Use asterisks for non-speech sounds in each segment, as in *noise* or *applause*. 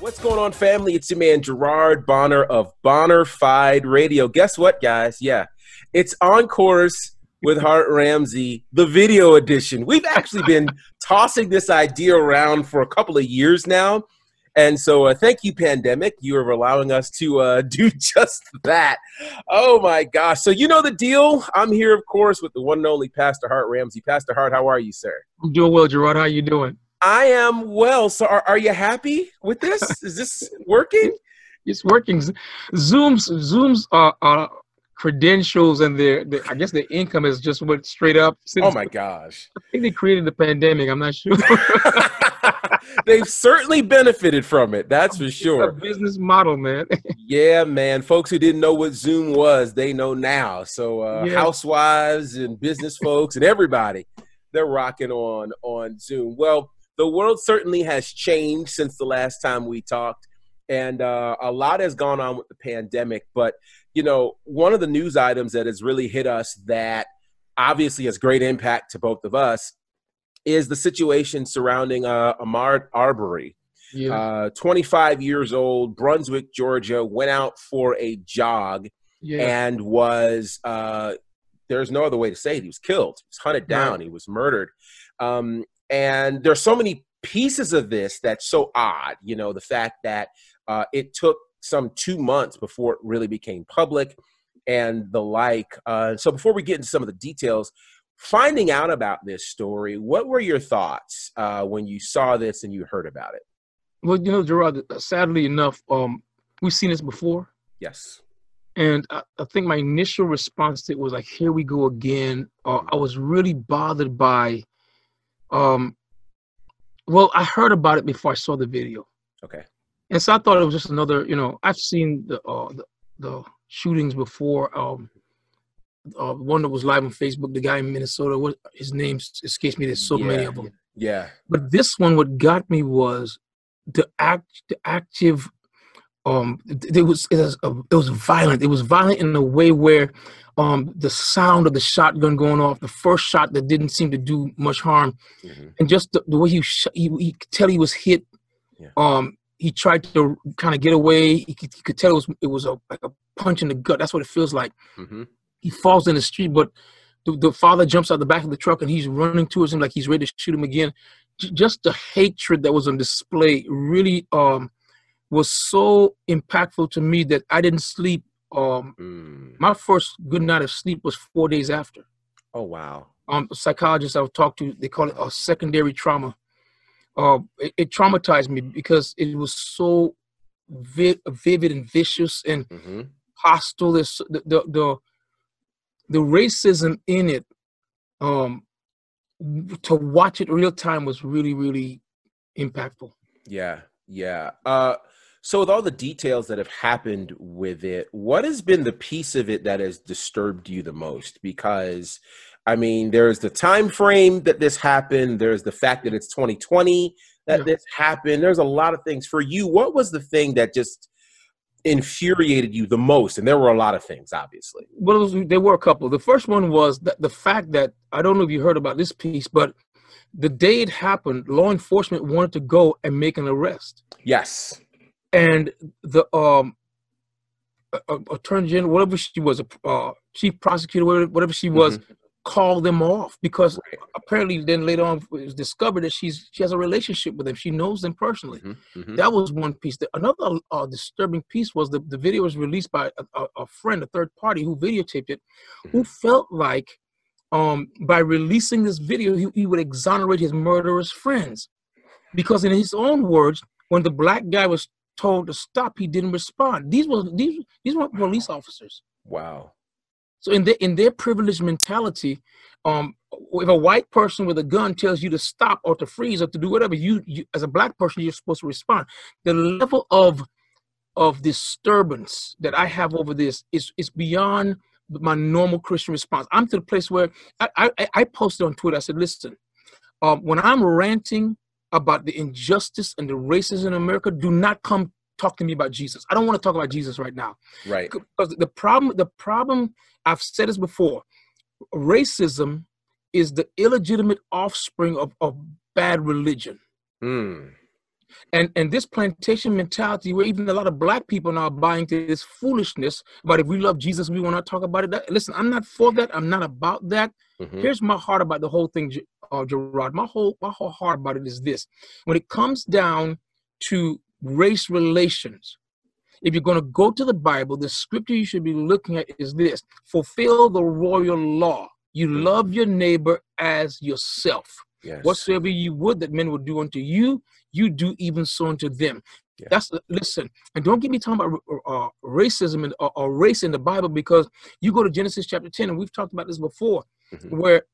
What's going on, family? It's your man Gerard Bonner of Bonnerfied Radio. Guess what, guys? Yeah, it's on course with Hart Ramsey, the video edition. We've actually been *laughs* tossing this idea around for a couple of years now. And so, uh, thank you, pandemic. You are allowing us to uh, *laughs* do just that. Oh my gosh! So you know the deal. I'm here, of course, with the one and only Pastor Hart Ramsey. Pastor Hart, how are you, sir? I'm doing well, Gerard. How are you doing? I am well. So are, are you happy with this? *laughs* Is this working? It's working. Zoom's Zoom's uh, uh credentials and their, their, I guess their income is just went straight up. oh my gosh! *laughs* I think they created the pandemic. I'm not sure. *laughs* They've certainly benefited from it. That's for *laughs* sure. business model, man. yeah, man. Folks who didn't know what Zoom was, they know now. So uh, yeah. housewives and business folks and everybody, they're rocking on on Zoom. Well the world certainly has changed since the last time we talked, and uh, a lot has gone on with the pandemic. But you know, one of the news items that has really hit us that obviously has great impact to both of us is the situation surrounding uh, Ahmaud Arbery. Yeah. Uh, 25 years old, Brunswick, Georgia, went out for a jog yeah. and was, uh, there's no other way to say it, he was killed. He was hunted down, right. he was murdered. Um, and there's so many pieces of this that's so odd. You know, the fact that uh, it took some two months before it really became public and the like. Uh, so before we get into some of the details, finding out about this story, what were your thoughts uh, when you saw this and you heard about it? Well, you know, Gerard, sadly enough, um, we've seen this before. Yes. And I, I, think my initial response to it was like, here we go again. Uh, I was really bothered by um, well, I heard about it before I saw the video. Okay. And so I thought it was just another, you know, I've seen the uh, the, the shootings before. Um, uh, one that was live on Facebook, the guy in Minnesota, what his name escapes me. There's so yeah, many of them. Yeah. But this one, what got me was the act, the active. Um, it was it was, uh, it was violent. It was violent in a way where um, the sound of the shotgun going off, the first shot that didn't seem to do much harm, mm-hmm. and just the, the way he, sh- he, he could tell he was hit. Yeah. Um, he tried to kind of get away. He could, he could, tell it was it was a like a punch in the gut. That's what it feels like. Mm-hmm. He falls in the street, but the, the, father jumps out the back of the truck and he's running towards him like he's ready to shoot him again. J- just the hatred that was on display really um, was so impactful to me that I didn't sleep um, mm. My first good night of sleep was four days after. Oh wow! Um, a psychologist I've talked to, they call it a secondary trauma. Uh, it, it traumatized me because it was so vi- vivid and vicious and mm-hmm. hostile. This the, the the the racism in it. Um, to watch it real time was really really impactful. Yeah, yeah. Uh, so, with all the details that have happened with it, what has been the piece of it that has disturbed you the most? Because, I mean, there's the time frame that this happened. There's the fact that it's 2020 that yeah. this happened. There's a lot of things. For you, what was the thing that just infuriated you the most? And there were a lot of things, obviously. Well, there were a couple. The first one was that the fact that I don't know if you heard about this piece, but the day it happened, law enforcement wanted to go and make an arrest. Yes and the um attorney general, whatever she was, a uh, chief prosecutor, whatever, whatever she was, mm-hmm. Called them off because right. apparently then later on it was discovered that she's she has a relationship with them. She knows them personally. Mm-hmm. Mm-hmm. That was one piece. Another uh, disturbing piece was the, the video was released by a, a, friend, a third party who videotaped it, who mm-hmm. felt like um, by releasing this video, he, he would exonerate his murderous friends. Because in his own words, when the black guy was told to stop, he didn't respond. These were these these were police officers. Wow. So in their in their privileged mentality, um, if a white person with a gun tells you to stop or to freeze or to do whatever, you, you as a black person you're supposed to respond. The level of of disturbance that I have over this is is beyond my normal Christian response. I'm to the place where I I, I posted on Twitter. I said, listen, um, when I'm ranting about the injustice and the racism in America, do not come talk to me about Jesus. I don't want to talk about Jesus right now. Right. Because the problem, the problem, I've said this before, racism is the illegitimate offspring of, of bad religion. Mm. And and this plantation mentality, where even a lot of black people now buying to this foolishness But if we love Jesus, we want to talk about it. That, listen, I'm not for that. I'm not about that. Mm-hmm. Here's my heart about the whole thing, uh, Gerard. My whole my whole heart about it is this: when it comes down to race relations, if you're going to go to the Bible, the scripture you should be looking at is this: fulfill the royal law. You mm-hmm. love your neighbor as yourself. Yes. Whatsoever you would that men would do unto you, you do even so unto them. Yeah. That's listen, and don't get me talking about uh, racism and, uh, or race in the Bible because you go to Genesis chapter 10, and we've talked about this before, mm-hmm. where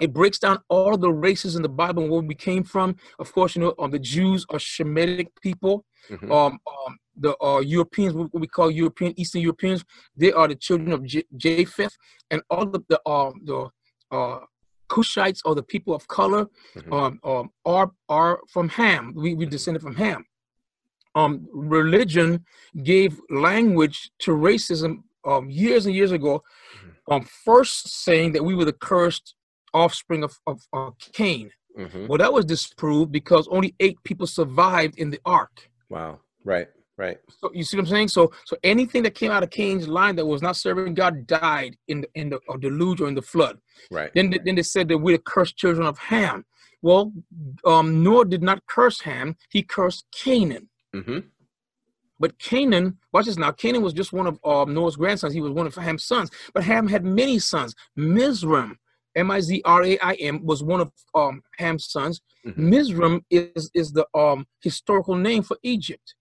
it breaks down all the races in the Bible and where we came from. Of course, you know, um, the Jews are Shemitic people. Mm-hmm. Um, um, the uh, Europeans, what we call European, Eastern Europeans, they are the children of J- Japheth, and all of the uh, the uh, Cushites or the people of color mm-hmm. um, um, are are from Ham. We we descended from Ham. Um, religion gave language to racism um, years and years ago. Mm-hmm. Um, first saying that we were the cursed offspring of, of, of Cain. Mm-hmm. Well, that was disproved because only eight people survived in the ark. Wow. Right. Right. So you see what I'm saying? So so anything that came out of Cain's line that was not serving God died in the in the deluge or in the flood. Right. Then then they said that we're the cursed children of Ham. Well, um, Noah did not curse Ham; he cursed Canaan. Mm-hmm. But Canaan, watch this now. Canaan was just one of um, Noah's grandsons. He was one of Ham's sons. But Ham had many sons. Mizraim, M-I-Z-R-A-I-M, was one of um, Ham's sons. Mm-hmm. Mizraim is is the um, historical name for Egypt.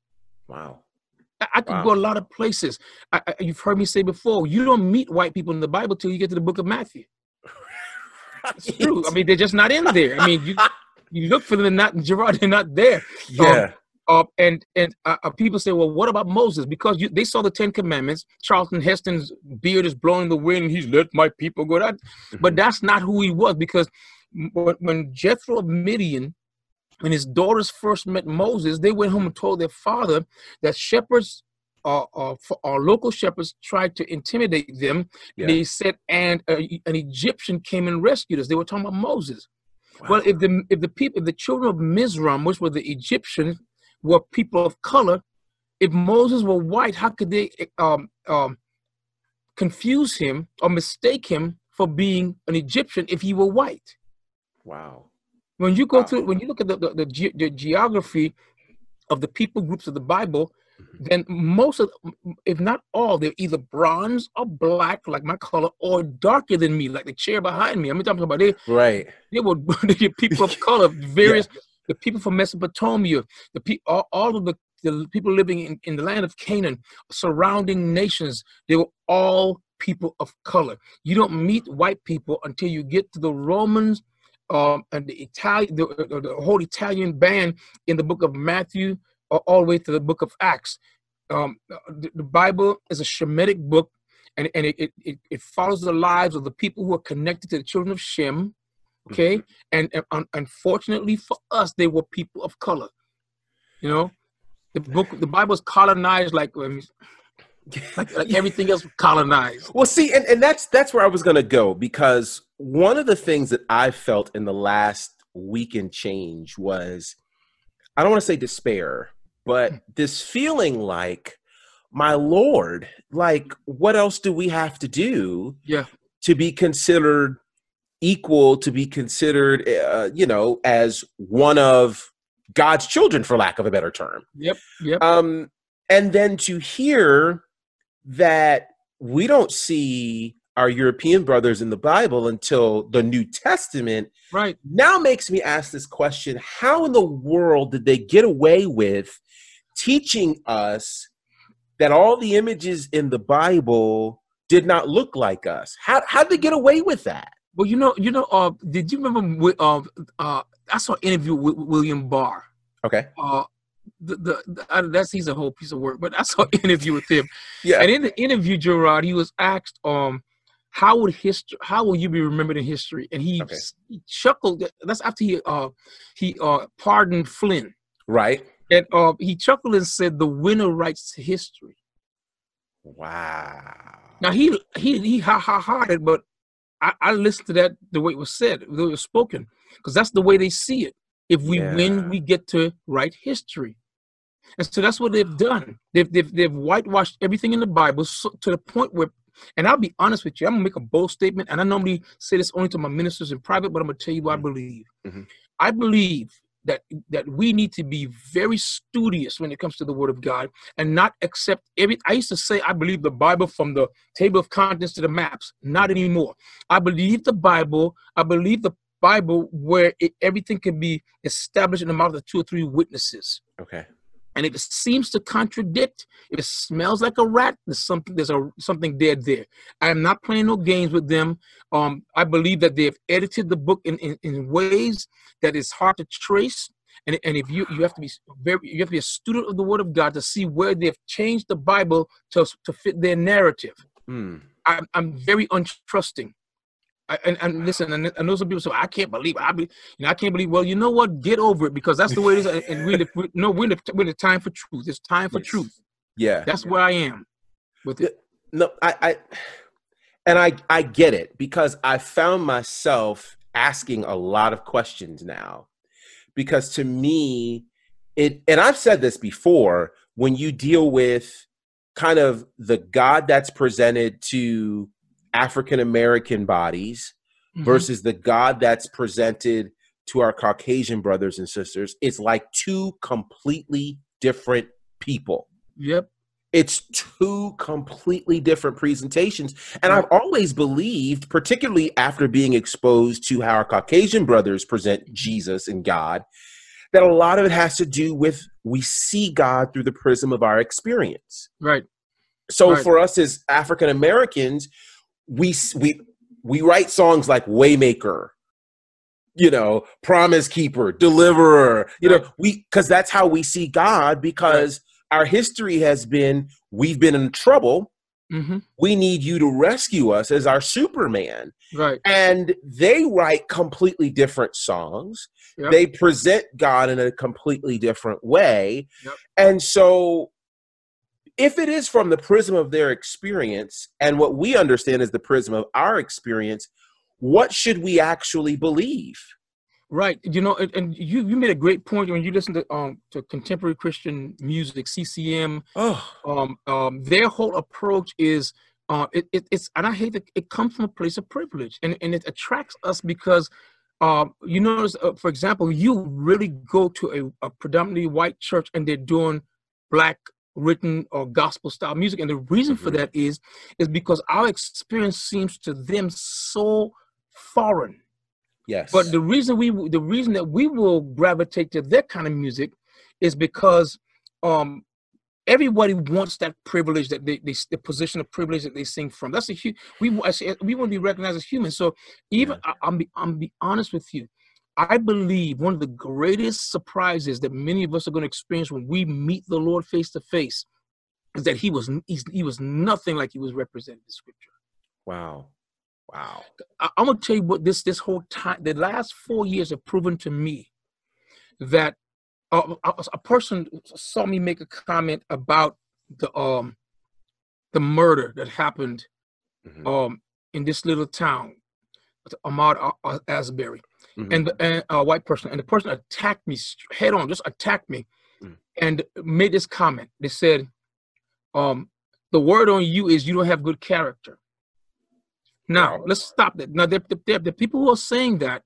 Wow. I, I could wow. go a lot of places. I, I, you've heard me say before, you don't meet white people in the Bible till you get to the book of Matthew. *laughs* It's true. I mean, they're just not in there. I mean, you *laughs* you look for them, not Gerard, they're not there. Yeah. Um, uh, and and uh, uh, people say, well, what about Moses? Because you, they saw the Ten Commandments. Charlton Heston's beard is blowing the wind. He's let my people go. That, mm-hmm. but that's not who he was. Because when, when Jethro of Midian when his daughters first met Moses, they went home and told their father that shepherds uh, uh, our local shepherds tried to intimidate them. Yeah. They said, and uh, an Egyptian came and rescued us. They were talking about Moses. Wow. Well, if the if the people, if the children of Mizraim, which were the Egyptians, were people of color, if Moses were white, how could they um, um, confuse him or mistake him for being an Egyptian if he were white? Wow. When you go wow. through, when you look at the the, the, ge- the, geography of the people groups of the Bible, mm-hmm. then most of, if not all, they're either bronze or black, like my color, or darker than me, like the chair behind me. I'm talking about they, right? They were *laughs* the people of color, *laughs* various, yeah. The people from Mesopotamia, the people, all, all of the the people living in, in the land of Canaan, surrounding nations, they were all people of color. You don't meet white people until you get to the Romans um, and the Italian, the, the, whole Italian band in the book of Matthew, uh, all the way to the book of Acts. Um, the, the, Bible is a Shemitic book, and, and it, it, it follows the lives of the people who are connected to the children of Shem. Okay, mm-hmm. and, and un- unfortunately for us, they were people of color. You know, the book, the Bible is colonized like. Like, like *laughs* everything else colonized. Well, see, and, and that's that's where I was gonna go because one of the things that I felt in the last week and change was I don't want to say despair, but hmm. this feeling like, my Lord, like what else do we have to do yeah. to be considered equal, to be considered, uh, you know, as one of God's children, for lack of a better term. Yep. Yep. Um, and then to hear that we don't see our European brothers in the Bible until the New Testament. Right. Now makes me ask this question How in the world did they get away with teaching us that all the images in the Bible did not look like us. How how did they get away with that? Well, you know, you know, uh, did you remember? Uh, uh, I saw an interview with William Barr. Okay. Uh, the, the, the uh, that's he's a whole piece of work, but I saw an *laughs* interview with him. Yeah. And in the interview, Gerard, he was asked, um, how would history, how will you be remembered in history? And he, Okay. he chuckled. That's after he, uh, he, uh, pardoned Flynn, Right. and uh, he chuckled and said, "The winner writes history." Wow. Now he he he ha ha ha it, but I, I listened to that the way it was said, the way it was spoken, because that's the way they see it. If we Yeah. win, we get to write history, and so that's what they've done. They've they've, they've whitewashed everything in the Bible so, to the point where, and I'll be honest with you, I'm gonna make a bold statement, and I normally say this only to my ministers in private, but I'm gonna tell you what I believe. Mhm. I believe that that we need to be very studious when it comes to the Word of God and not accept every. I used to say I believe the Bible from the table of contents to the maps. Not anymore. I believe the Bible. I believe the Bible where it, everything can be established in the mouth of two or three witnesses. Okay. And if it seems to contradict, if it smells like a rat, there's something there's a something dead there. I am not playing no games with them. Um, I believe that they've edited the book in, in, in ways that is hard to trace. And, and if you you have to be very you have to be a student of the Word of God to see where they've changed the Bible to to fit their narrative. Hmm. I'm, I'm very untrusting. I, and, and listen, and, and those are people. So I can't believe. I be, you know, I can't believe. Well, you know what? Get over it because that's the way it is. And- we, we *laughs* no, we're in, the, we're the time for truth. It's time for Yes. truth. Yeah. That's where I am with it. no I, I and i i get it because i found myself asking a lot of questions now because to me it and i've said this before when you deal with kind of the god that's presented to african american bodies Mhm. versus the god that's presented to our caucasian brothers and sisters it's like two completely different people Yep. it's two completely different presentations and i've always believed particularly after being exposed to how our caucasian brothers present jesus and god that a lot of it has to do with we see god through the prism of our experience Right. so Right. for us as african americans we we we write songs like waymaker you know promise keeper deliverer you know we because that's how we see god because our history has been we've been in trouble hmm we need you to rescue us as our superman Right. and they write completely different songs Yep. they present god in a completely different way Yep. and so if it is from the prism of their experience and what we understand is the prism of our experience what should we actually believe Right. You know, and, and you you made a great point when you listen to um to contemporary Christian music, CCM. oh Um, um, their whole approach is uh, it, it, it's and I hate that it comes from a place of privilege and, and it attracts us because um, you notice, uh, for example, you really go to a, a predominantly white church and they're doing black written or gospel style music, and the reason for Mhm. that is is because our experience seems to them so foreign. yes But the reason we the reason that we will gravitate to that kind of music is because um everybody wants that privilege that they, they the position of privilege that they sing from. That's a huge we we want to be recognized as humans. So even I, I'm be I'm be honest with you. I believe one of the greatest surprises that many of us are going to experience when we meet the Lord face to face is that he was he's, he was nothing like he was represented in Scripture. wow wow I, I'm gonna tell you what this this whole time the last four years have proven to me that uh, a, a person saw me make a comment about the um the murder that happened Mhm. um in this little town, Ahmaud Arbery, Mhm. and the and a white person, and the person attacked me head on, just attacked me, Mm. and made this comment. They said, um, the word on you is you don't have good character. Now let's stop that. Now the, the, the, the people who are saying that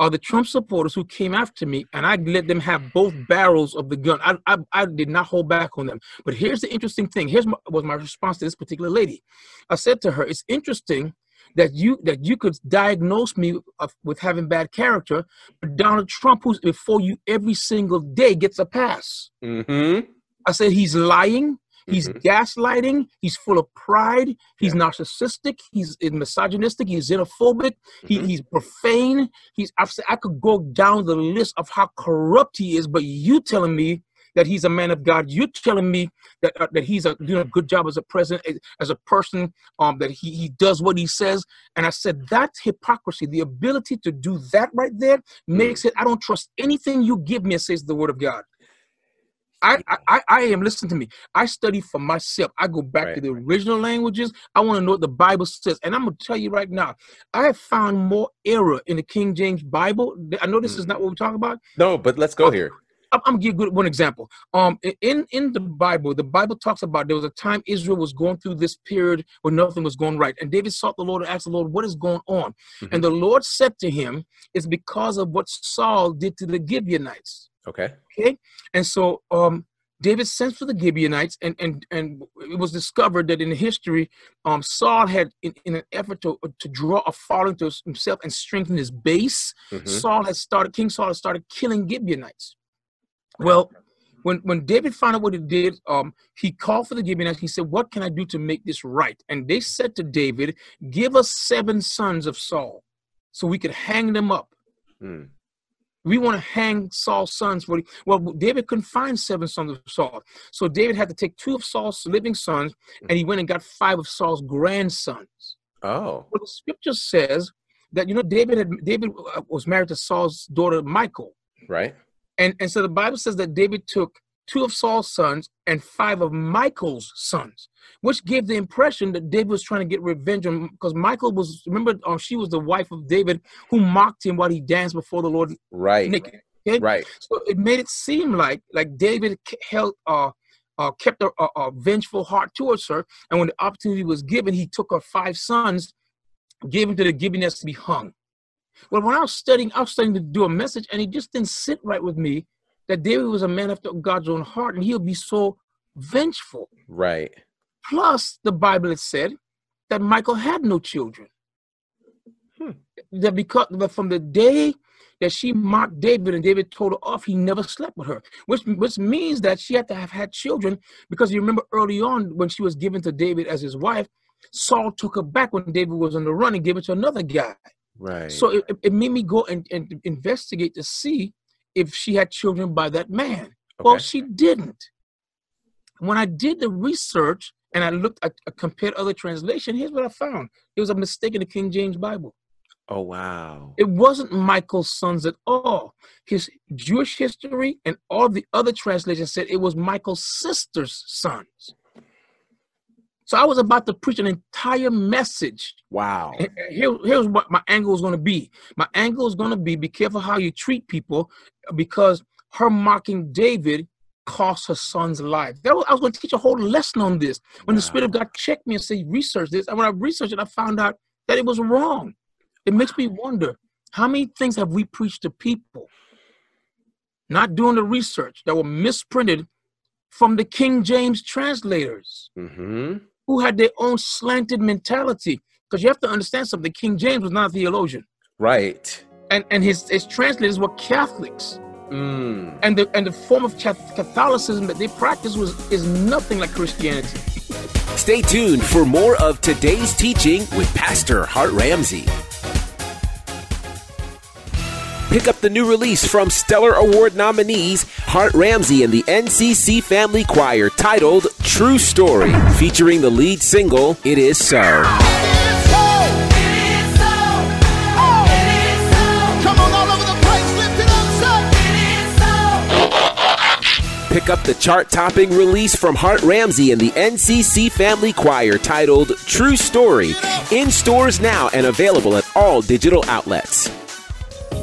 are the Trump supporters who came after me, and I let them have both barrels of the gun. I, I, I did not hold back on them. But here's the interesting thing. Here's my, was my response to this particular lady. I said to her, "It's interesting that you that you could diagnose me of, with having bad character, but Donald Trump, who's before you every single day, gets a pass." Mhm. I said he's lying He's mm-hmm. gaslighting. He's full of pride. He's yeah. narcissistic. He's misogynistic. He's xenophobic. Mm-hmm. He, he's profane. He's. I've said I could go down the list of how corrupt he is, but you telling me that he's a man of God. You're telling me that uh, that he's a doing a good job as a president, as a person, um, that he he does what he says. And I said that's hypocrisy. The ability to do that right there makes it. I don't trust anything you give me, says the word of God. I, I, I am listen to me. I study for myself. I go back right. to the original languages. I want to know what the Bible says. And I'm gonna tell you right now, I have found more error in the King James Bible. I know this mm. is not what we're talking about. No, but let's go here. I'm, I'm gonna give you one example. Um, in in the Bible, the Bible talks about there was a time Israel was going through this period where nothing was going right, and David sought the Lord and asked the Lord, "What is going on?" Mm-hmm. And the Lord said to him, "It's because of what Saul did to the Gibeonites." Okay. Okay. And so um, David sent for the Gibeonites, and and and it was discovered that in history, um, Saul had, in, in, an effort to to draw a following to himself and strengthen his base, mm-hmm. Saul had started King Saul had started killing Gibeonites. Well, when when David found out what he did, um, he called for the Gibeonites. He said, "What can I do to make this right?" And they said to David, "Give us seven sons of Saul, so we could hang them up." Hmm. We want to hang Saul's sons. For well, David couldn't find seven sons of Saul, so David had to take two of Saul's living sons, and he went and got five of Saul's grandsons. Oh, well, the scripture says that you know David had David uh, was married to Saul's daughter Michal, right? And, and so the Bible says that David took two of Saul's sons and five of Michal's sons, which gave the impression that David was trying to get revenge on because Michal was remember um, she was the wife of David who mocked him while he danced before the Lord right naked. Okay? Right. So it made it seem like like David held uh uh, kept a, a, a, vengeful heart towards her, and when the opportunity was given, he took her five sons, gave them to the Gibeonites to be hung. Well, when I was studying, I was studying to do a message, and it just didn't sit right with me that David was a man after God's own heart, and he'll be so vengeful. Right. Plus, the Bible had said that Michal had no children. Hmm. That because but from the day that she mocked David and David told her off, he never slept with her, which which means that she had to have had children because you remember early on when she was given to David as his wife, Saul took her back when David was on the run and gave it to another guy. Right. So it, it made me go and, and investigate to see if she had children by that man. Okay. Well, she didn't. When I did the research and I looked, I, I compared other translation. Here's what I found: it was a mistake in the King James Bible. Oh wow! It wasn't Michal's sons at all. His Jewish history and all the other translations said it was Michal's sister's sons. So I was about to preach an entire message. Wow. Here, here's what my angle is going to be. My angle is going to be be careful how you treat people because her mocking David cost her son's life. Was, I was going to teach a whole lesson on this. When wow. the Spirit of God checked me and said, research this, and when I researched it, I found out that it was wrong. It makes me wonder how many things have we preached to people, not doing the research, that were misprinted from the King James translators. Mm-hmm who had their own slanted mentality. Because you have to understand something. King James was not a theologian. Right. And and his, his translators were Catholics. Mm. And the and the form of Catholicism that they practice was is nothing like Christianity. Stay tuned for more of today's teaching with Pastor Hart Ramsey. Pick up the new release from Stellar Award nominees Hart Ramsey and the NCC Family Choir titled True Story, featuring the lead single It Is So. It Is So! It Is So! It Is So! Come on, all over the place, lift it on the. It Is So! Pick up the chart topping release from Hart Ramsey and the NCC Family Choir titled True Story in stores now and available at all digital outlets.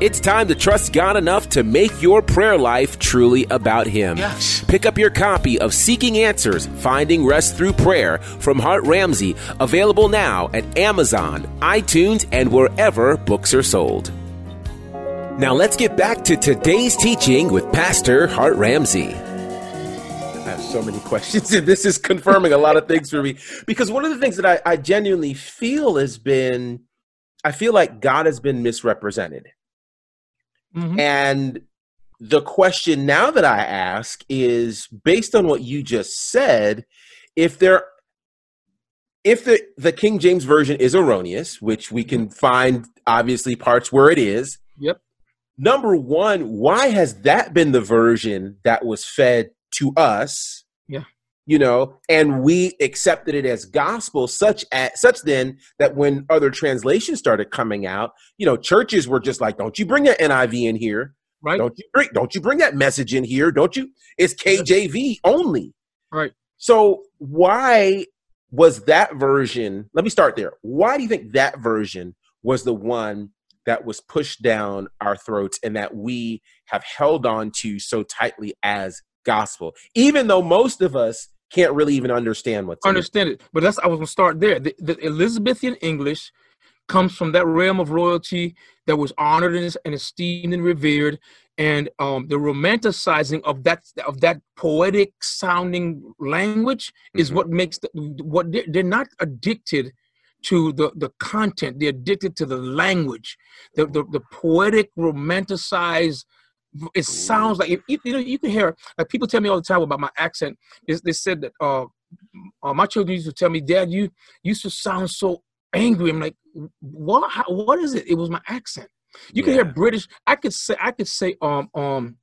it's time to trust God enough to make your prayer life truly about Him. Yes. Pick up your copy of Seeking Answers Finding Rest Through Prayer from Hart Ramsey, available now at Amazon, iTunes, and wherever books are sold. Now let's get back to today's teaching with Pastor Hart Ramsey. I have so many *laughs* questions, and this is confirming a lot of things for me. Because one of the things that I, I genuinely feel has been, I feel like God has been misrepresented Mm-hmm. And the question now that I ask is based on what you just said, if there if the, the King James version is erroneous, which we can find obviously parts where it is. Yep. Number one, why has that been the version that was fed to us? You know, and we accepted it as gospel, such at such then that when other translations started coming out, you know, churches were just like, "Don't you bring that NIV in here? Right? Don't you bring? Don't you bring that message in here? Don't you? It's KJV only." Right. So why was that version? Let me start there. Why do you think that version was the one that was pushed down our throats and that we have held on to so tightly as gospel, even though most of us can't really even understand what's understand it. But that's I was gonna start there. The, the, Elizabethan English comes from that realm of royalty that was honored and, and esteemed and revered, and um, the romanticizing of that of that poetic sounding language is mm-hmm. what makes the, what they're, they're not addicted to the, the content. They're addicted to the language, the, the, the poetic, romanticized it sounds like if, you know you can hear like people tell me all the time about my accent. They, they said that uh, uh, my children used to tell me, "Dad, you used to sound so angry." I'm like, "What? How, what is it?" It was my accent. You yeah. can hear British. I could say I could say um um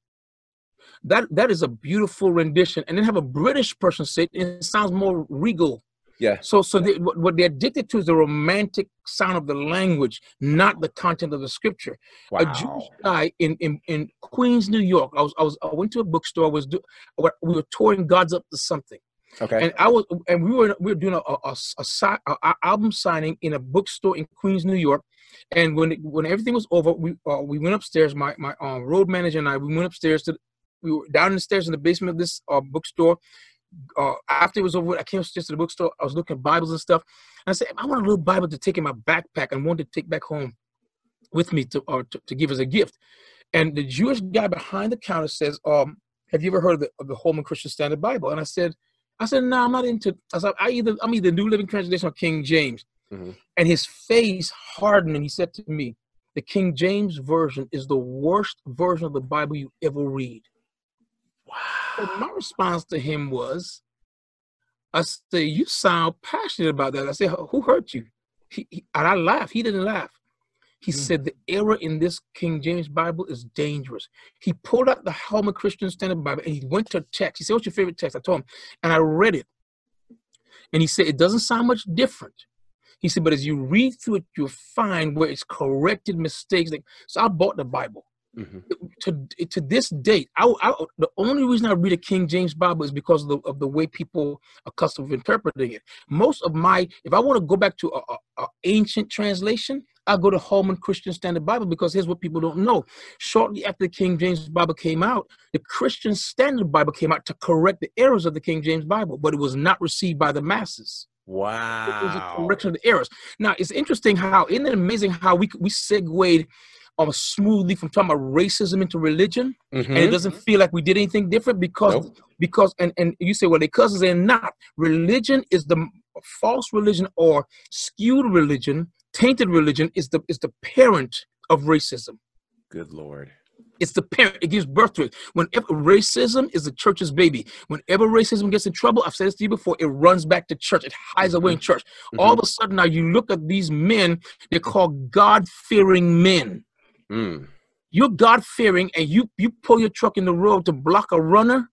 that that is a beautiful rendition, and then have a British person say it, and it sounds more regal yeah. So, so they, what, they're addicted to is the romantic sound of the language, not the content of the scripture. Wow. A Jewish guy in, in, in Queens, New York. I was, I was I went to a bookstore. Was do, we were touring God's Up to Something. Okay. And I was, and we were we were doing a a, a, a, a album signing in a bookstore in Queens, New York. And when it, when everything was over, we uh, we went upstairs. My my um, road manager and I we went upstairs to we were down the stairs in the basement of this uh, bookstore uh, after it was over, I came just to the bookstore. I was looking at Bibles and stuff. And I said, I want a little Bible to take in my backpack and one to take back home with me to, or to, to, give as a gift. And the Jewish guy behind the counter says, um, have you ever heard of the, of the Holman Christian Standard Bible? And I said, I said, no, nah, I'm not into, I said, I either, I'm either New Living Translation or King James. Mm-hmm. And his face hardened and he said to me, the King James Version is the worst version of the Bible you ever read. Wow. And my response to him was, I said, You sound passionate about that. I said, Who hurt you? He, he, and I laughed. He didn't laugh. He mm. said, The error in this King James Bible is dangerous. He pulled out the Holman Christian Standard Bible and he went to a text. He said, What's your favorite text? I told him. And I read it. And he said, It doesn't sound much different. He said, But as you read through it, you'll find where it's corrected mistakes. So I bought the Bible. Mm-hmm. To to this date, I, I, the only reason I read a King James Bible is because of the, of the way people are accustomed to interpreting it. Most of my, if I want to go back to a, a, a ancient translation, I go to Holman Christian Standard Bible because here's what people don't know. Shortly after the King James Bible came out, the Christian Standard Bible came out to correct the errors of the King James Bible, but it was not received by the masses. Wow. It was a correction of the errors. Now, it's interesting how, isn't it amazing how we, we segued um, smoothly from talking about racism into religion, mm-hmm. and it doesn't feel like we did anything different because nope. because and and you say well they cousins they're not. Religion is the false religion or skewed religion, tainted religion is the is the parent of racism. Good lord. It's the parent. It gives birth to it. Whenever racism is the church's baby. Whenever racism gets in trouble, I've said this to you before, it runs back to church. It hides mm-hmm. away in church. Mm-hmm. All of a sudden, now you look at these men, they're called God fearing men. Mm. You're God fearing and you you pull your truck in the road to block a runner.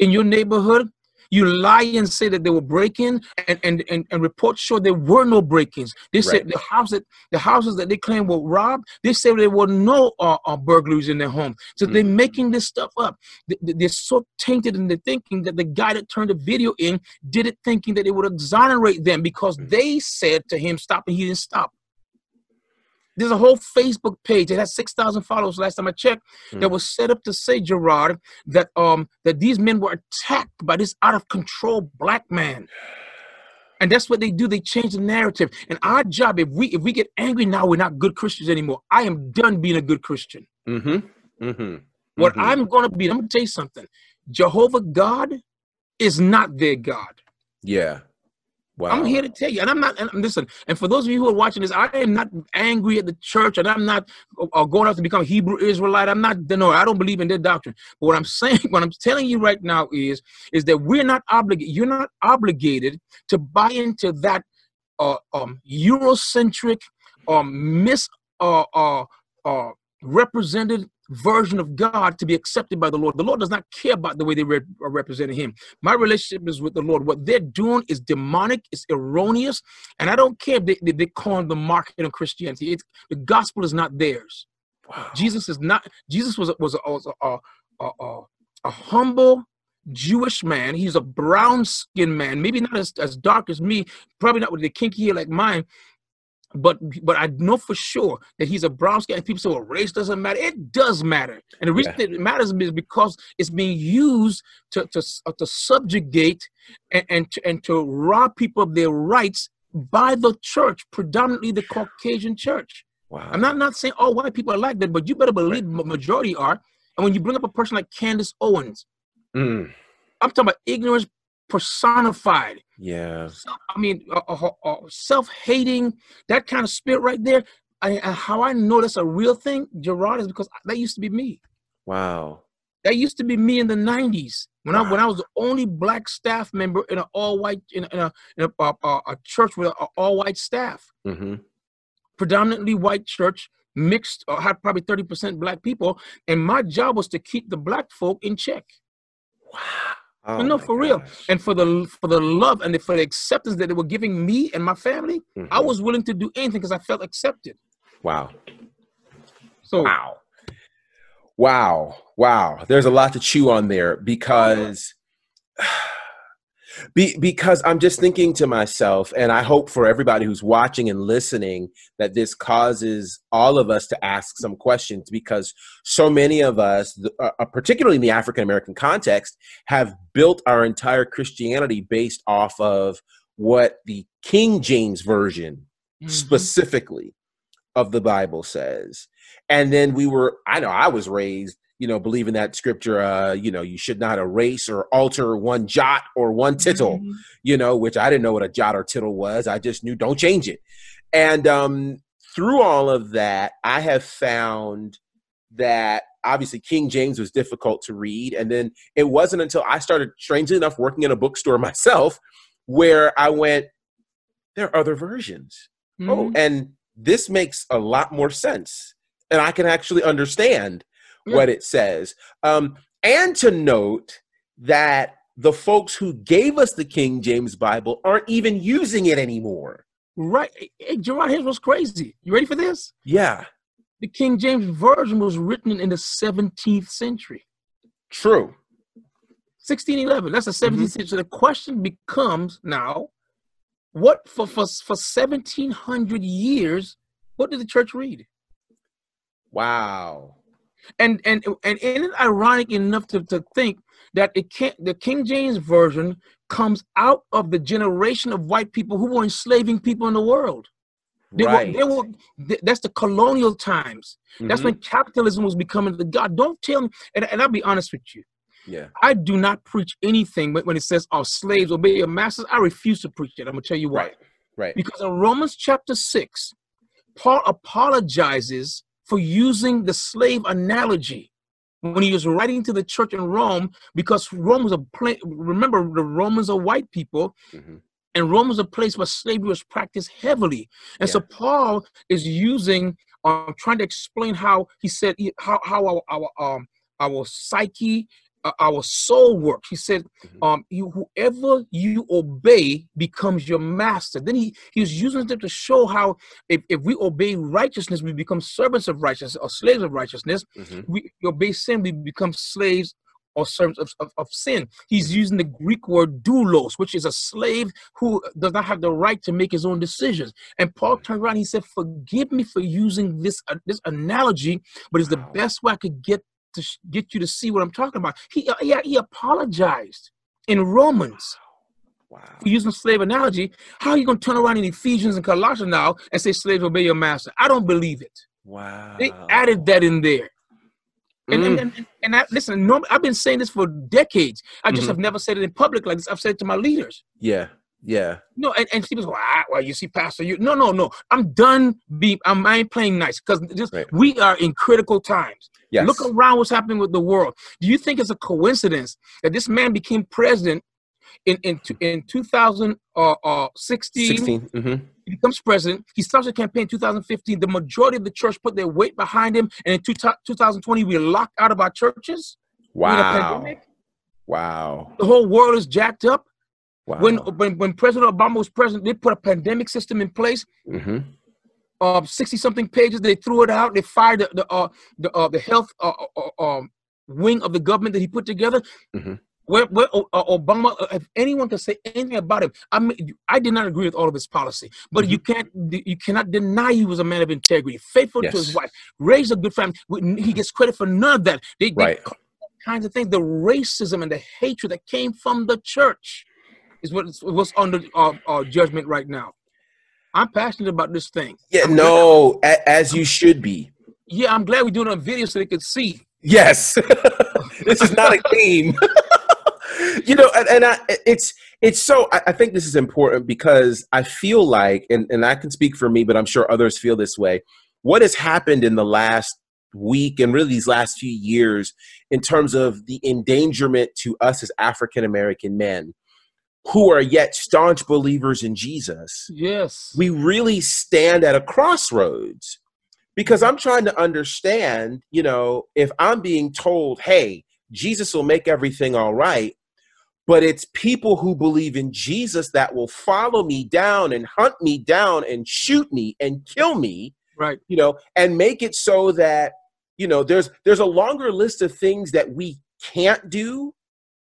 in your neighborhood, you lie and say that they were breaking, and, and, and, and reports show there were no break-ins. They said the house that the houses that they claim were robbed. They said there were no uh, uh, burglaries in their home. So they're Mhm. making this stuff up. They- They're so tainted in their thinking that the guy that turned the video in did it thinking that it would exonerate them because Mhm. they said to him stop and he didn't stop. There's a whole Facebook page that has six thousand followers. Last time I checked, that Mm. was set up to say Gerard that um that these men were attacked by this out of control black man. And that's what they do. They change the narrative. And our job, if we if we get angry now, we're not good Christians anymore. I am done being a good Christian. Mm-hmm. Mm-hmm. What Mhm. I'm gonna be, I'm gonna tell you something. Jehovah God is not their God. Yeah. Wow. I'm here to tell you, and I'm not. And listen, and for those of you who are watching this, I am not angry at the church, and I'm not uh, going out to become Hebrew Israelite. I'm not. No, I don't believe in their doctrine. But what I'm *laughs* saying, what I'm telling you right now is, is that we're not obligated. You're not obligated to buy into that uh, um, Eurocentric, um, mis uh, uh, uh, represented version of God to be accepted by the Lord. The Lord does not care about the way they re- are representing Him. My relationship is with the Lord. What they're doing is demonic, it's erroneous, and I don't care if they, they, they call the market of Christianity. It's, the gospel is not theirs. Wow. Jesus is not. Jesus was a, was a, was a, a, a, a, a humble Jewish man. He's a brown skinned man, maybe not as, as dark as me, probably not with the kinky hair like mine. But but I know for sure that he's a brown skin. And people say, well, race doesn't matter. It does matter. And the reason Yeah. that it matters is because it's being used to to, uh, to subjugate and, and, to, and to rob people of their rights by the church, predominantly the Caucasian church. Wow. I'm not not saying all white people are like that, but you better believe the majority are. And when you bring up a person like Candace Owens, Mm. I'm talking about ignorance personified. Yeah. Self- I mean, uh, uh, uh, self-hating, that kind of spirit right there. I, and how I know that's a real thing, Gerard, is because that used to be me. Wow. That used to be me in the '90s when I when I was the only black staff member in an all-white in a, in a, in a, uh, uh, a church with an all-white staff, Mm-hmm. predominantly white church, mixed or had probably 30% black people, and my job was to keep the black folk in check. Wow. Oh no, for real. And for the for the love and the, for the acceptance that they were giving me and my family, I Mhm. was willing to do anything because I felt accepted. Wow. So Wow. Wow. Wow. There's a lot to chew on there because be, because I'm just thinking to myself, and I hope for everybody who's watching and listening that this causes all of us to ask some questions because so many of us, uh, uh, particularly in the African American context, have built our entire Christianity based off of what the King James Version mhm. specifically of the Bible says. And then we were, I know I was raised, you know, believe in that scripture, uh, you know, you should not erase or alter one jot or one tittle, Mhm. you know, which I didn't know what a jot or tittle was. I just knew don't change it. And um, through all of that, I have found that obviously King James was difficult to read. And then it wasn't until I started, strangely enough, working in a bookstore *laughs* myself where I went, there are other versions oh Mhm. and this makes a lot more sense and i can actually understand Yeah. what it says um, and to note that the folks who gave us the king james bible aren't even using it anymore right. Hey, Hey, Gerard, here's what's crazy. You ready for this? yeah The King James Version was written in the 17th century. true 1611. That's the 17th Mm-hmm. century. So the question becomes now, what for, for for 1700 years, what did the church read? wow And and and isn't it ironic enough to, to think that it can't the King James Version comes out of the generation of white people who were enslaving people in the world. They right were, they were, th- that's the colonial times. That's Mhm. when capitalism was becoming the God. Don't tell me, and, and I'll be honest with you. yeah I do not preach anything when, when it says, "Oh, slaves obey your masters." I refuse to preach that. I'm gonna tell you why. right right Because in Romans chapter six, Paul apologizes for using the slave analogy when he was writing to the church in Rome, because Rome was a place. Remember, the Romans are white people, Mhm. and Rome was a place where slavery was practiced heavily. And so Paul is using, um, trying to explain how he said how how our, our um our psyche our soul work. He said, Mhm. um, you, whoever you obey becomes your master. Then he, he was using them to show how if, if we obey righteousness, we become servants of righteousness or slaves of righteousness. Mhm. We obey sin, we become slaves or servants of, of, of sin. He's using the Greek word doulos, which is a slave who does not have the right to make his own decisions. And Paul turned around, he said, Forgive me for using this, uh, this analogy, but it's the best way I could get to sh- get you to see what I'm talking about. He, uh, he, he apologized in Romans Wow. for using slave analogy. How are you going to turn around in Ephesians and Colossians now and say, Slaves, obey your master? I don't believe it. Wow. They added that in there. And, Mm. and, and, and I, listen, no, I've been saying this for decades. I just Mhm. have never said it in public like this. I've said it to my leaders. Yeah. Yeah. No, and, and people go, ah, well, you see, Pastor, you no, no, no. I'm done being I'm I ain't playing nice because Right. we are in critical times. Yes. Look around what's happening with the world. Do you think it's a coincidence that this man became president in in in 2016? 16. hmm He becomes president. He starts a campaign in 2015. The majority of the church put their weight behind him, and in two, 2020 we locked out of our churches. We're Wow. Wow. The whole world is jacked up. Wow. When, when when President Obama was president, they put a pandemic system in place. hmm uh, 60 something pages. They threw it out. They fired the the uh, the, uh, the health uh, uh, um, wing of the government that he put together. Mhm. Where, where uh, uh, Obama, uh, if anyone can say anything about him, I mean, I did not agree with all of his policy, but you can't, you cannot deny he was a man of integrity, faithful to his wife, raised a good family. He gets credit for none of that. They, they Right. all kinds of things. The racism and the hatred that came from the church is what what's under our, uh, judgment right now. I'm passionate about this thing. Yeah. I'm No. A- as you should be. Yeah, I'm glad we're doing it on video so they could see. Yes. *laughs* this is not a game. *laughs* you know, and, and I, it's it's so. I, I think this is important because I feel like, and, and I can speak for me, but I'm sure others feel this way. What has happened in the last week and really these last few years in terms of the endangerment to us as African American men who are yet staunch believers in Jesus Yes. we really stand at a crossroads because I'm trying to understand, you know, if I'm being told, hey, Jesus will make everything all right, but it's people who believe in Jesus that will follow me down and hunt me down and shoot me and kill me, right. you know, and make it so that, you know, there's there's a longer list of things that we can't do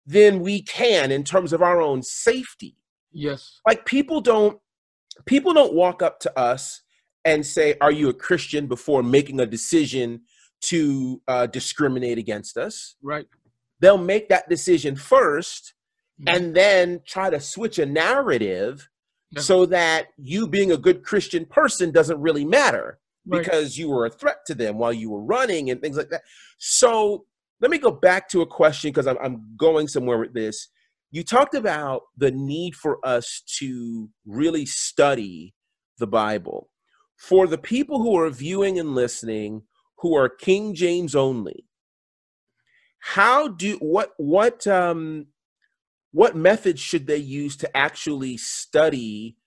than we can in terms of our own safety Yes. like people don't people don't walk up to us and say are you a christian before making a decision to uh, discriminate against us Right. they'll make that decision 1st Mhm. and then try to switch a narrative Yeah. so that you being a good christian person doesn't really matter Right. because you were a threat to them while you were running and things like that so let me go back to a question because I'm, I'm going somewhere with this you talked about the need for us to really study the Bible. For the people who are viewing and listening who are King James only, how do what what um what methods should they use to actually study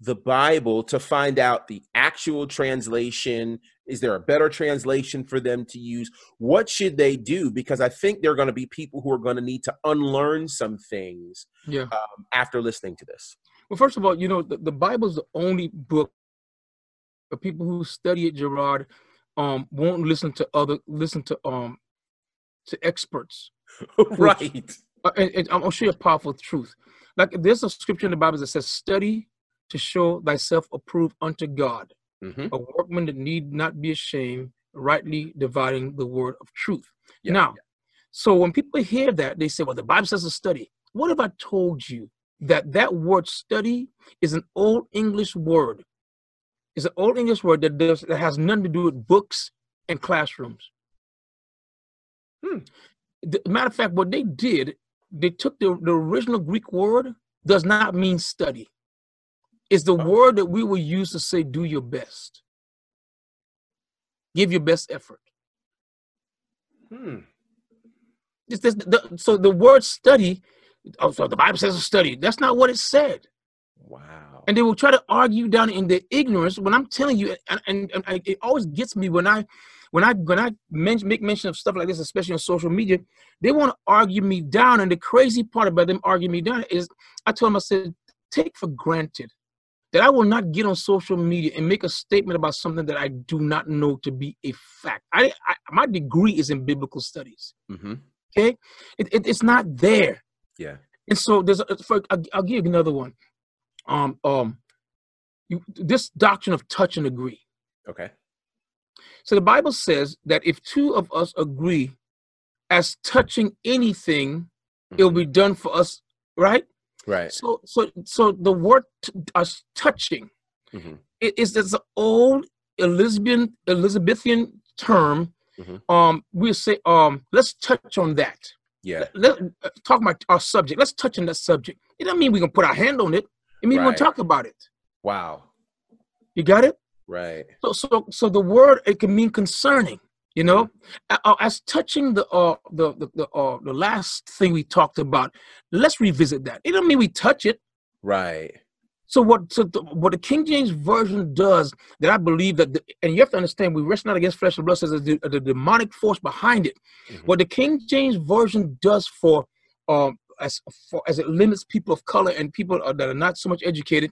the Bible to find out the actual translation? Is there a better translation for them to use? What should they do? Because I think there are going to be people who are going to need to unlearn some things Yeah. um, after listening to this. Well, first of all, you know, the, the Bible is the only book for people who study it, Gerard, um, won't listen to other listen to um to experts. *laughs* right. Uh, and, and I'll show you a powerful truth. Like there's a scripture in the Bible that says, "Study to show thyself approved unto God, hmm a workman that need not be ashamed, rightly dividing the word of truth." Yeah, now, so when people hear that, they say, "Well, the Bible says to study." What if I told you that that word "study" is an old English word? It's an old English word that does that has nothing to do with books and classrooms. Hmm. The, matter of fact, what they did, they took the, the original Greek word does not mean study. It's the Oh. word that we will use to say do your best. Give your best effort. Hmm. This, the, so the word study, oh, so the Bible says to study. That's not what it said. Wow. and they will try to argue down in their ignorance when i'm telling you and, and, and I, it always gets me when i when I when I men- make mention of stuff like this, especially on social media, they want to argue me down. And the crazy part about them arguing me down is, I told them I said, take for granted that I will not get on social media and make a statement about something that I do not know to be a fact. I, I my degree is in biblical studies. Mm-hmm. Okay, it, it, it's not there. Yeah. And so there's a, for, I'll, I'll give you another one. Um, um, you, this doctrine of touch and agree. Okay. So the Bible says that if two of us agree as touching anything, it will be done for us, right? Right. So, so, so the word t- us touching Mhm. it is this old Elizabethan Elizabethan term. Mhm. Um, we say, um, let's touch on that. Yeah. Let, uh, talk about our subject. Let's touch on that subject. It doesn't mean we can put our hand on it. It means we're gonna talk about it. Wow. You got it? Right. So, so, so the word it can mean concerning. You know, as touching the uh the the the, uh, the last thing we talked about. Let's revisit that. It doesn't mean we touch it. Right. So what so the, what the King James version does that I believe that the, and you have to understand we wrestle not against flesh and blood says the, the demonic force behind it. Mhm. What the King James version does for um as for as it limits people of color and people uh, that are not so much educated,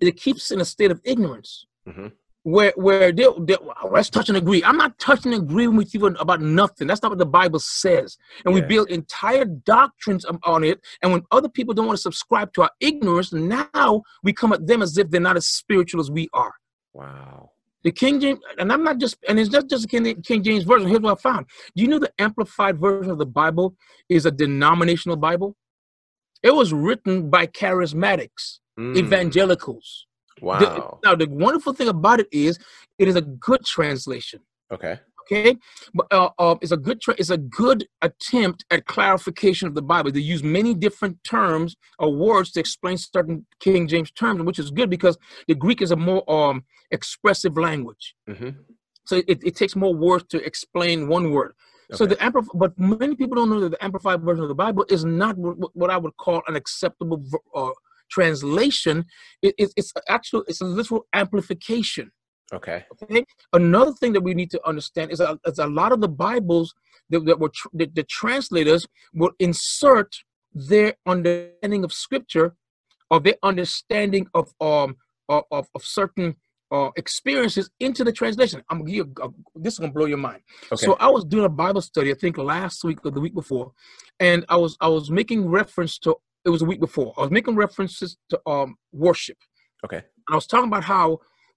it keeps in a state of ignorance Mhm. Where where they, they oh, let's touch and agree. I'm not touching and agreeing with you about nothing. That's not what the Bible says. And we build entire doctrines on- on it. And when other people don't want to subscribe to our ignorance, now we come at them as if they're not as spiritual as we are. Wow. The King James, and I'm not just, and it's not just the King, King James version. Here's what I found. Do you know the amplified version of the Bible is a denominational Bible? It was written by charismatics, Mm. evangelicals. The- Wow. now, the wonderful thing about it is, it is a good translation. Okay. Okay, but uh, uh, it's a good tra- it's a good attempt at clarification of the Bible. They use many different terms or words to explain certain King James terms, which is good because the Greek is a more um, expressive language. hmm So it, it takes more words to explain one word. So the amplif- but many people don't know that the amplified version of the Bible is not what, what I would call an acceptable ver- uh, translation. It, it, it's actual it's a literal amplification. Okay. Okay. Another thing that we need to understand is a, is a lot of the Bibles that, that were tr- that the translators will insert their understanding of Scripture or their understanding of um of, of, of certain uh, experiences into the translation. I'm gonna give you a, this is gonna blow your mind. Okay. So I was doing a Bible study, I think last week or the week before, and I was I was making reference to it was a week before. I was making references to um worship. okay. And I was talking about how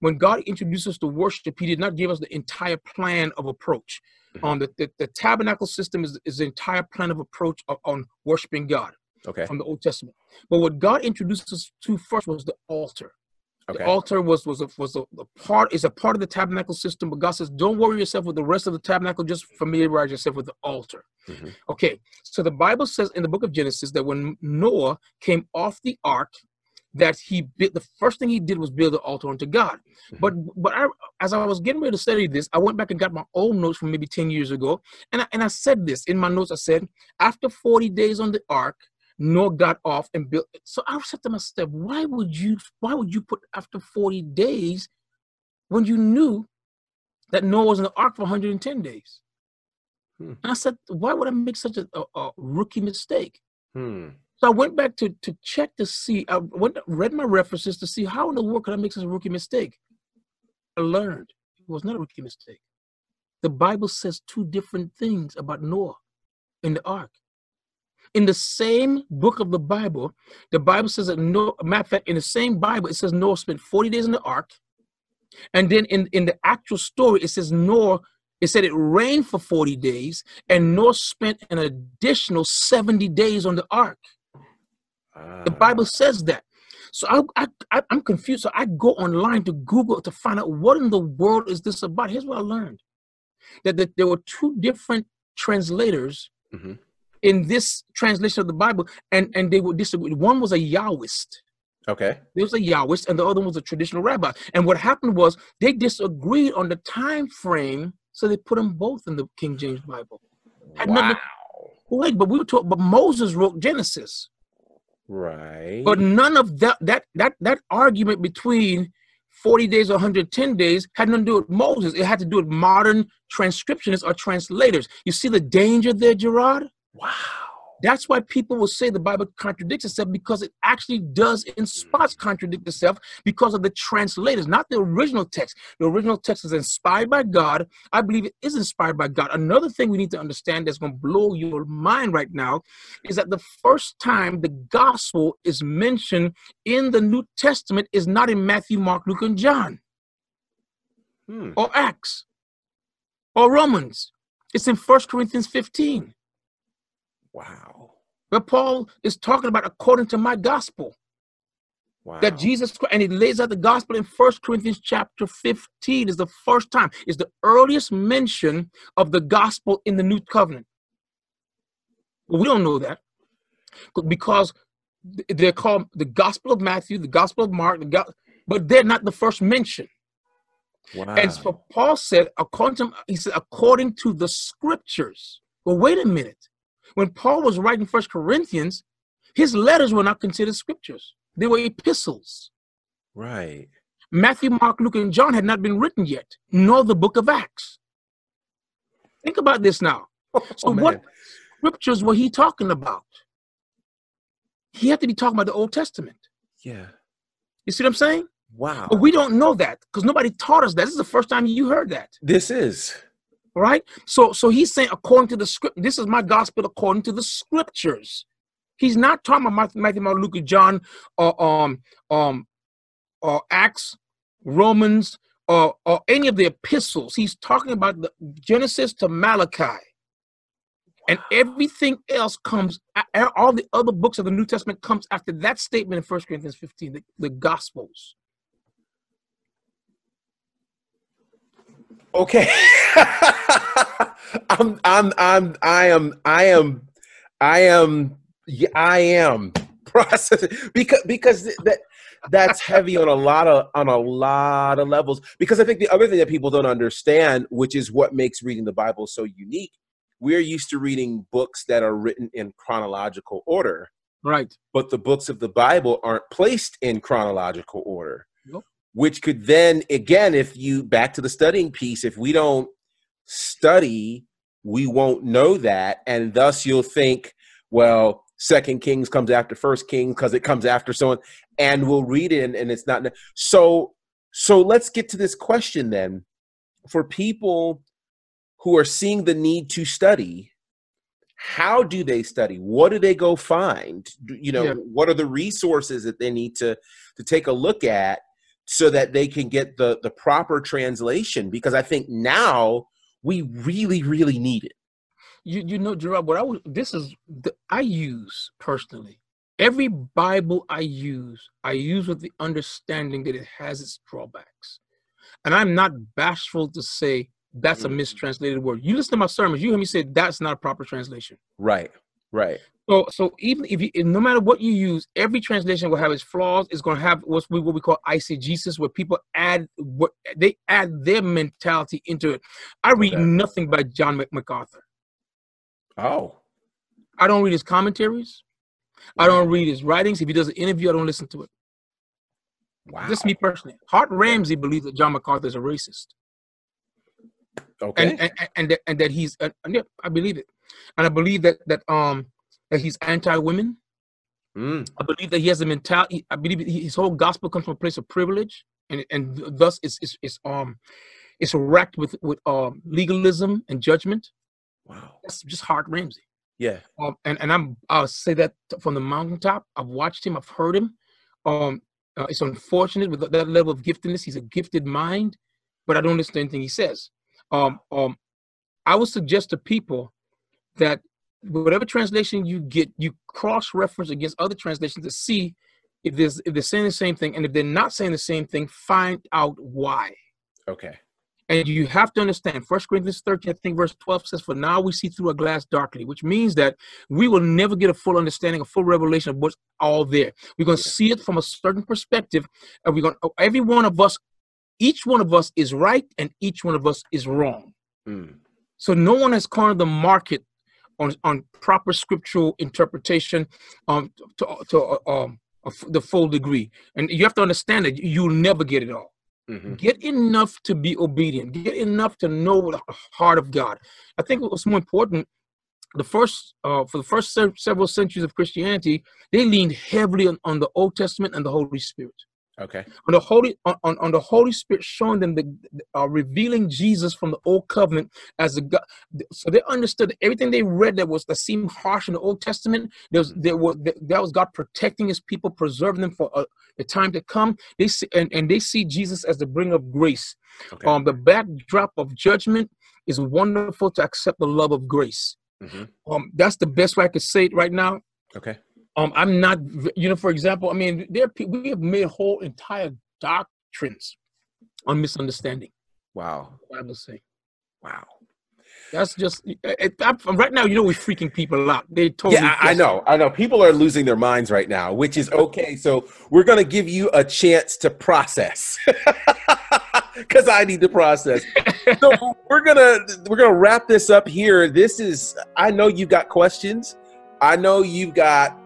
when God introduced us to worship, He did not give us the entire plan of approach. Mhm. Um, the, the, the tabernacle system is, is the entire plan of approach of, on worshiping God Okay. from the Old Testament. But what God introduced us to first was the altar. The altar was was a, was a, a part is a part of the tabernacle system. But God says, don't worry yourself with the rest of the tabernacle. Just familiarize yourself with the altar. Mhm. Okay. So the Bible says in the book of Genesis that when Noah came off the ark, that he built the first thing he did was build the altar unto God. Mhm. But but I, as I was getting ready to study this, I went back and got my old notes from maybe ten years ago, and I, and I said this in my notes. I said after forty days on the ark, Noah got off and built. So I said to myself, why would you why would you put after forty days when you knew that Noah was in the ark for one hundred and ten days? Hmm. And I said, why would I make such a, a, a rookie mistake? Hmm. So I went back to to check to see. I went read my references to see how in the world could I make such a rookie mistake. I learned it was not a rookie mistake. The Bible says two different things about Noah in the ark. In the same book of the Bible, the Bible says that no matter of fact, in the same Bible, it says Noah spent 40 days in the ark. And then in, in the actual story, it says Noah, it said it rained for 40 days, and Noah spent an additional 70 days on the ark. The Ah. Bible says that. So I, I, I'm confused. So I go online to Google to find out what in the world is this about. Here's what I learned: that, that there were two different translators Mhm. In this translation of the Bible, and and they would disagree. One was a Yahwist. Okay. There was a Yahwist, and the other one was a traditional rabbi. And what happened was they disagreed on the time frame, so they put them both in the King James Bible. Had nothing- Wow. Wait, but we were talking. But Moses wrote Genesis. Right. But none of that that that that argument between 40 days or 110 days had nothing to do with Moses. It had to do with modern transcriptionists or translators. You see the danger there, Gerard? Wow. That's why people will say the Bible contradicts itself because it actually does in spots contradict itself because of the translators, not the original text. The original text is inspired by God. I believe it is inspired by God. Another thing we need to understand that's going to blow your mind right now is that the first time the gospel is mentioned in the New Testament is not in Matthew, Mark, Luke, and John, hmm. or Acts, or Romans. It's in First Corinthians 15. Wow. But Paul is talking about according to my gospel. Wow. That Jesus Christ, and he lays out the gospel in First Corinthians chapter 15 is the first time, is the earliest mention of the gospel in the new covenant. We don't know that because they're called the gospel of Matthew, the gospel of Mark, the go- but they're not the first mention. Wow. And so Paul said, according to, he said, according to the scriptures. Well, wait a minute. When Paul was writing First Corinthians, his letters were not considered scriptures; they were epistles. Right. Matthew, Mark, Luke, and John had not been written yet, nor the book of Acts. Think about this now. *laughs* Oh, so, oh, what scriptures were he talking about? He had to be talking about the Old Testament. Yeah. You see what I'm saying? Wow. But we don't know that because nobody taught us that. This is the first time you heard that. This is right? So so he's saying according to the script, this is my gospel according to the scriptures. He's not talking about Matthew, Mark, Luke, John, or um um or Acts, Romans, or or any of the epistles. He's talking about the Genesis to Malachi. And everything else comes, all the other books of the New Testament comes after that statement in First Corinthians 15, the, the Gospels. Okay. *laughs* I'm I'm I'm I am I am I am I am *laughs* processing because because that that's heavy on a lot of on a lot of levels. Because I think the other thing that people don't understand which is what makes reading the Bible so unique we're used to reading books that are written in chronological order. Right. But the books of the Bible aren't placed in chronological order. Nope which could then again if you back to the studying piece if we don't study we won't know that. And thus you'll think well second kings comes after first kings because it comes after someone and we'll read it and, and it's not so so let's get to this question then. For people who are seeing the need to study how do they study? What do they go find? You know yeah. what are the resources that they need to to take a look at so that they can get the the proper translation because i think now we really really need it. You you know gerard what i would this is the, i use personally every bible i use i use with the understanding that it has its drawbacks. And i'm not bashful to say that's a mm. mistranslated word. You listen to my sermons you hear me say that's not a proper translation. Right right so, so even if you, no matter what you use, every translation will have its flaws. It's going to have what we what we call eisegesis, where people add what they add their mentality into it. I read okay. nothing by John MacArthur. Oh, I don't read his commentaries. I don't read his writings. If he does an interview, I don't listen to it. Wow. Just me personally. Hart Ramsey believes that John MacArthur is a racist. Okay. And and, and, that, and that he's uh, yeah, I believe it, and I believe that that um that he's anti-women. Mm. I believe that he has a mentality. I believe his whole gospel comes from a place of privilege, and and thus it's it's, it's um it's wracked with with um legalism and judgment. Wow, that's just Hart Ramsey. Yeah, um, and and I'm I'll say that from the mountaintop. I've watched him. I've heard him. Um, uh, it's unfortunate with that level of giftedness. He's a gifted mind, but I don't understand anything he says. Um, um, I would suggest to people that whatever translation you get, you cross-reference against other translations to see if there's if they're saying the same thing, and if they're not saying the same thing, find out why. Okay. And you have to understand, First Corinthians 13, I think verse 12 says, For now we see through a glass darkly, which means that we will never get a full understanding, a full revelation of what's all there. We're going to see it from a certain perspective, and we're going to, every one of us, each one of us is right, and each one of us is wrong. Mm. So no one has cornered the market on, on proper scriptural interpretation um, to, to uh, um, the full degree. And you have to understand that you'll never get it all. Mm-hmm. Get enough to be obedient. Get enough to know the heart of God. I think what's more important, the first uh, for the first se- several centuries of Christianity, they leaned heavily on, on the Old Testament and the Holy Spirit. Okay. On the Holy on, on, the Holy Spirit showing them the uh, revealing Jesus from the old covenant as the God. So they understood everything they read that was that seemed harsh in the Old Testament. There was there was that was God protecting His people, preserving them for uh, the time to come. They see and, and they see Jesus as the bringer of grace. Okay. Um, the backdrop of judgment is wonderful to accept the love of grace. Mm-hmm. Um, that's the best way I could say it right now. Okay. Um, I'm not, you know, for example, I mean, there we have made whole entire doctrines on misunderstanding. Wow. Bible say. Wow. That's just it, it, right now. You know, we're freaking people out. They totally. Yeah, I, I know. I know. People are losing their minds right now, which is okay. So we're gonna give you a chance to process, *laughs* because I need to process. *laughs* so we're gonna we're gonna wrap this up here. This is. I know you've got questions. I know you've got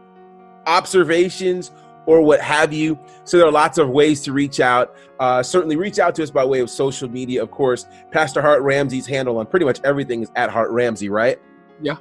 observations or what have you. So there are lots of ways to reach out. Uh, certainly reach out to us by way of social media. Of course, Pastor Hart Ramsey's handle on pretty much everything is at Hart Ramsey, right? Yeah.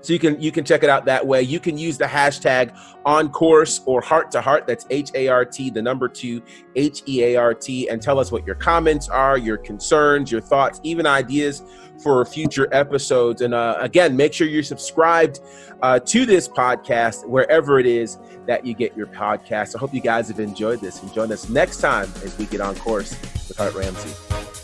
So you can you can check it out that way. You can use the hashtag on course or heart to heart. That's H A R T, the number two, H E A R T, and tell us what your comments are, your concerns, your thoughts, even ideas for future episodes. And uh, again, make sure you're subscribed uh, to this podcast wherever it is that you get your podcast. I hope you guys have enjoyed this and join us next time as we get on course with Hart Ramsey.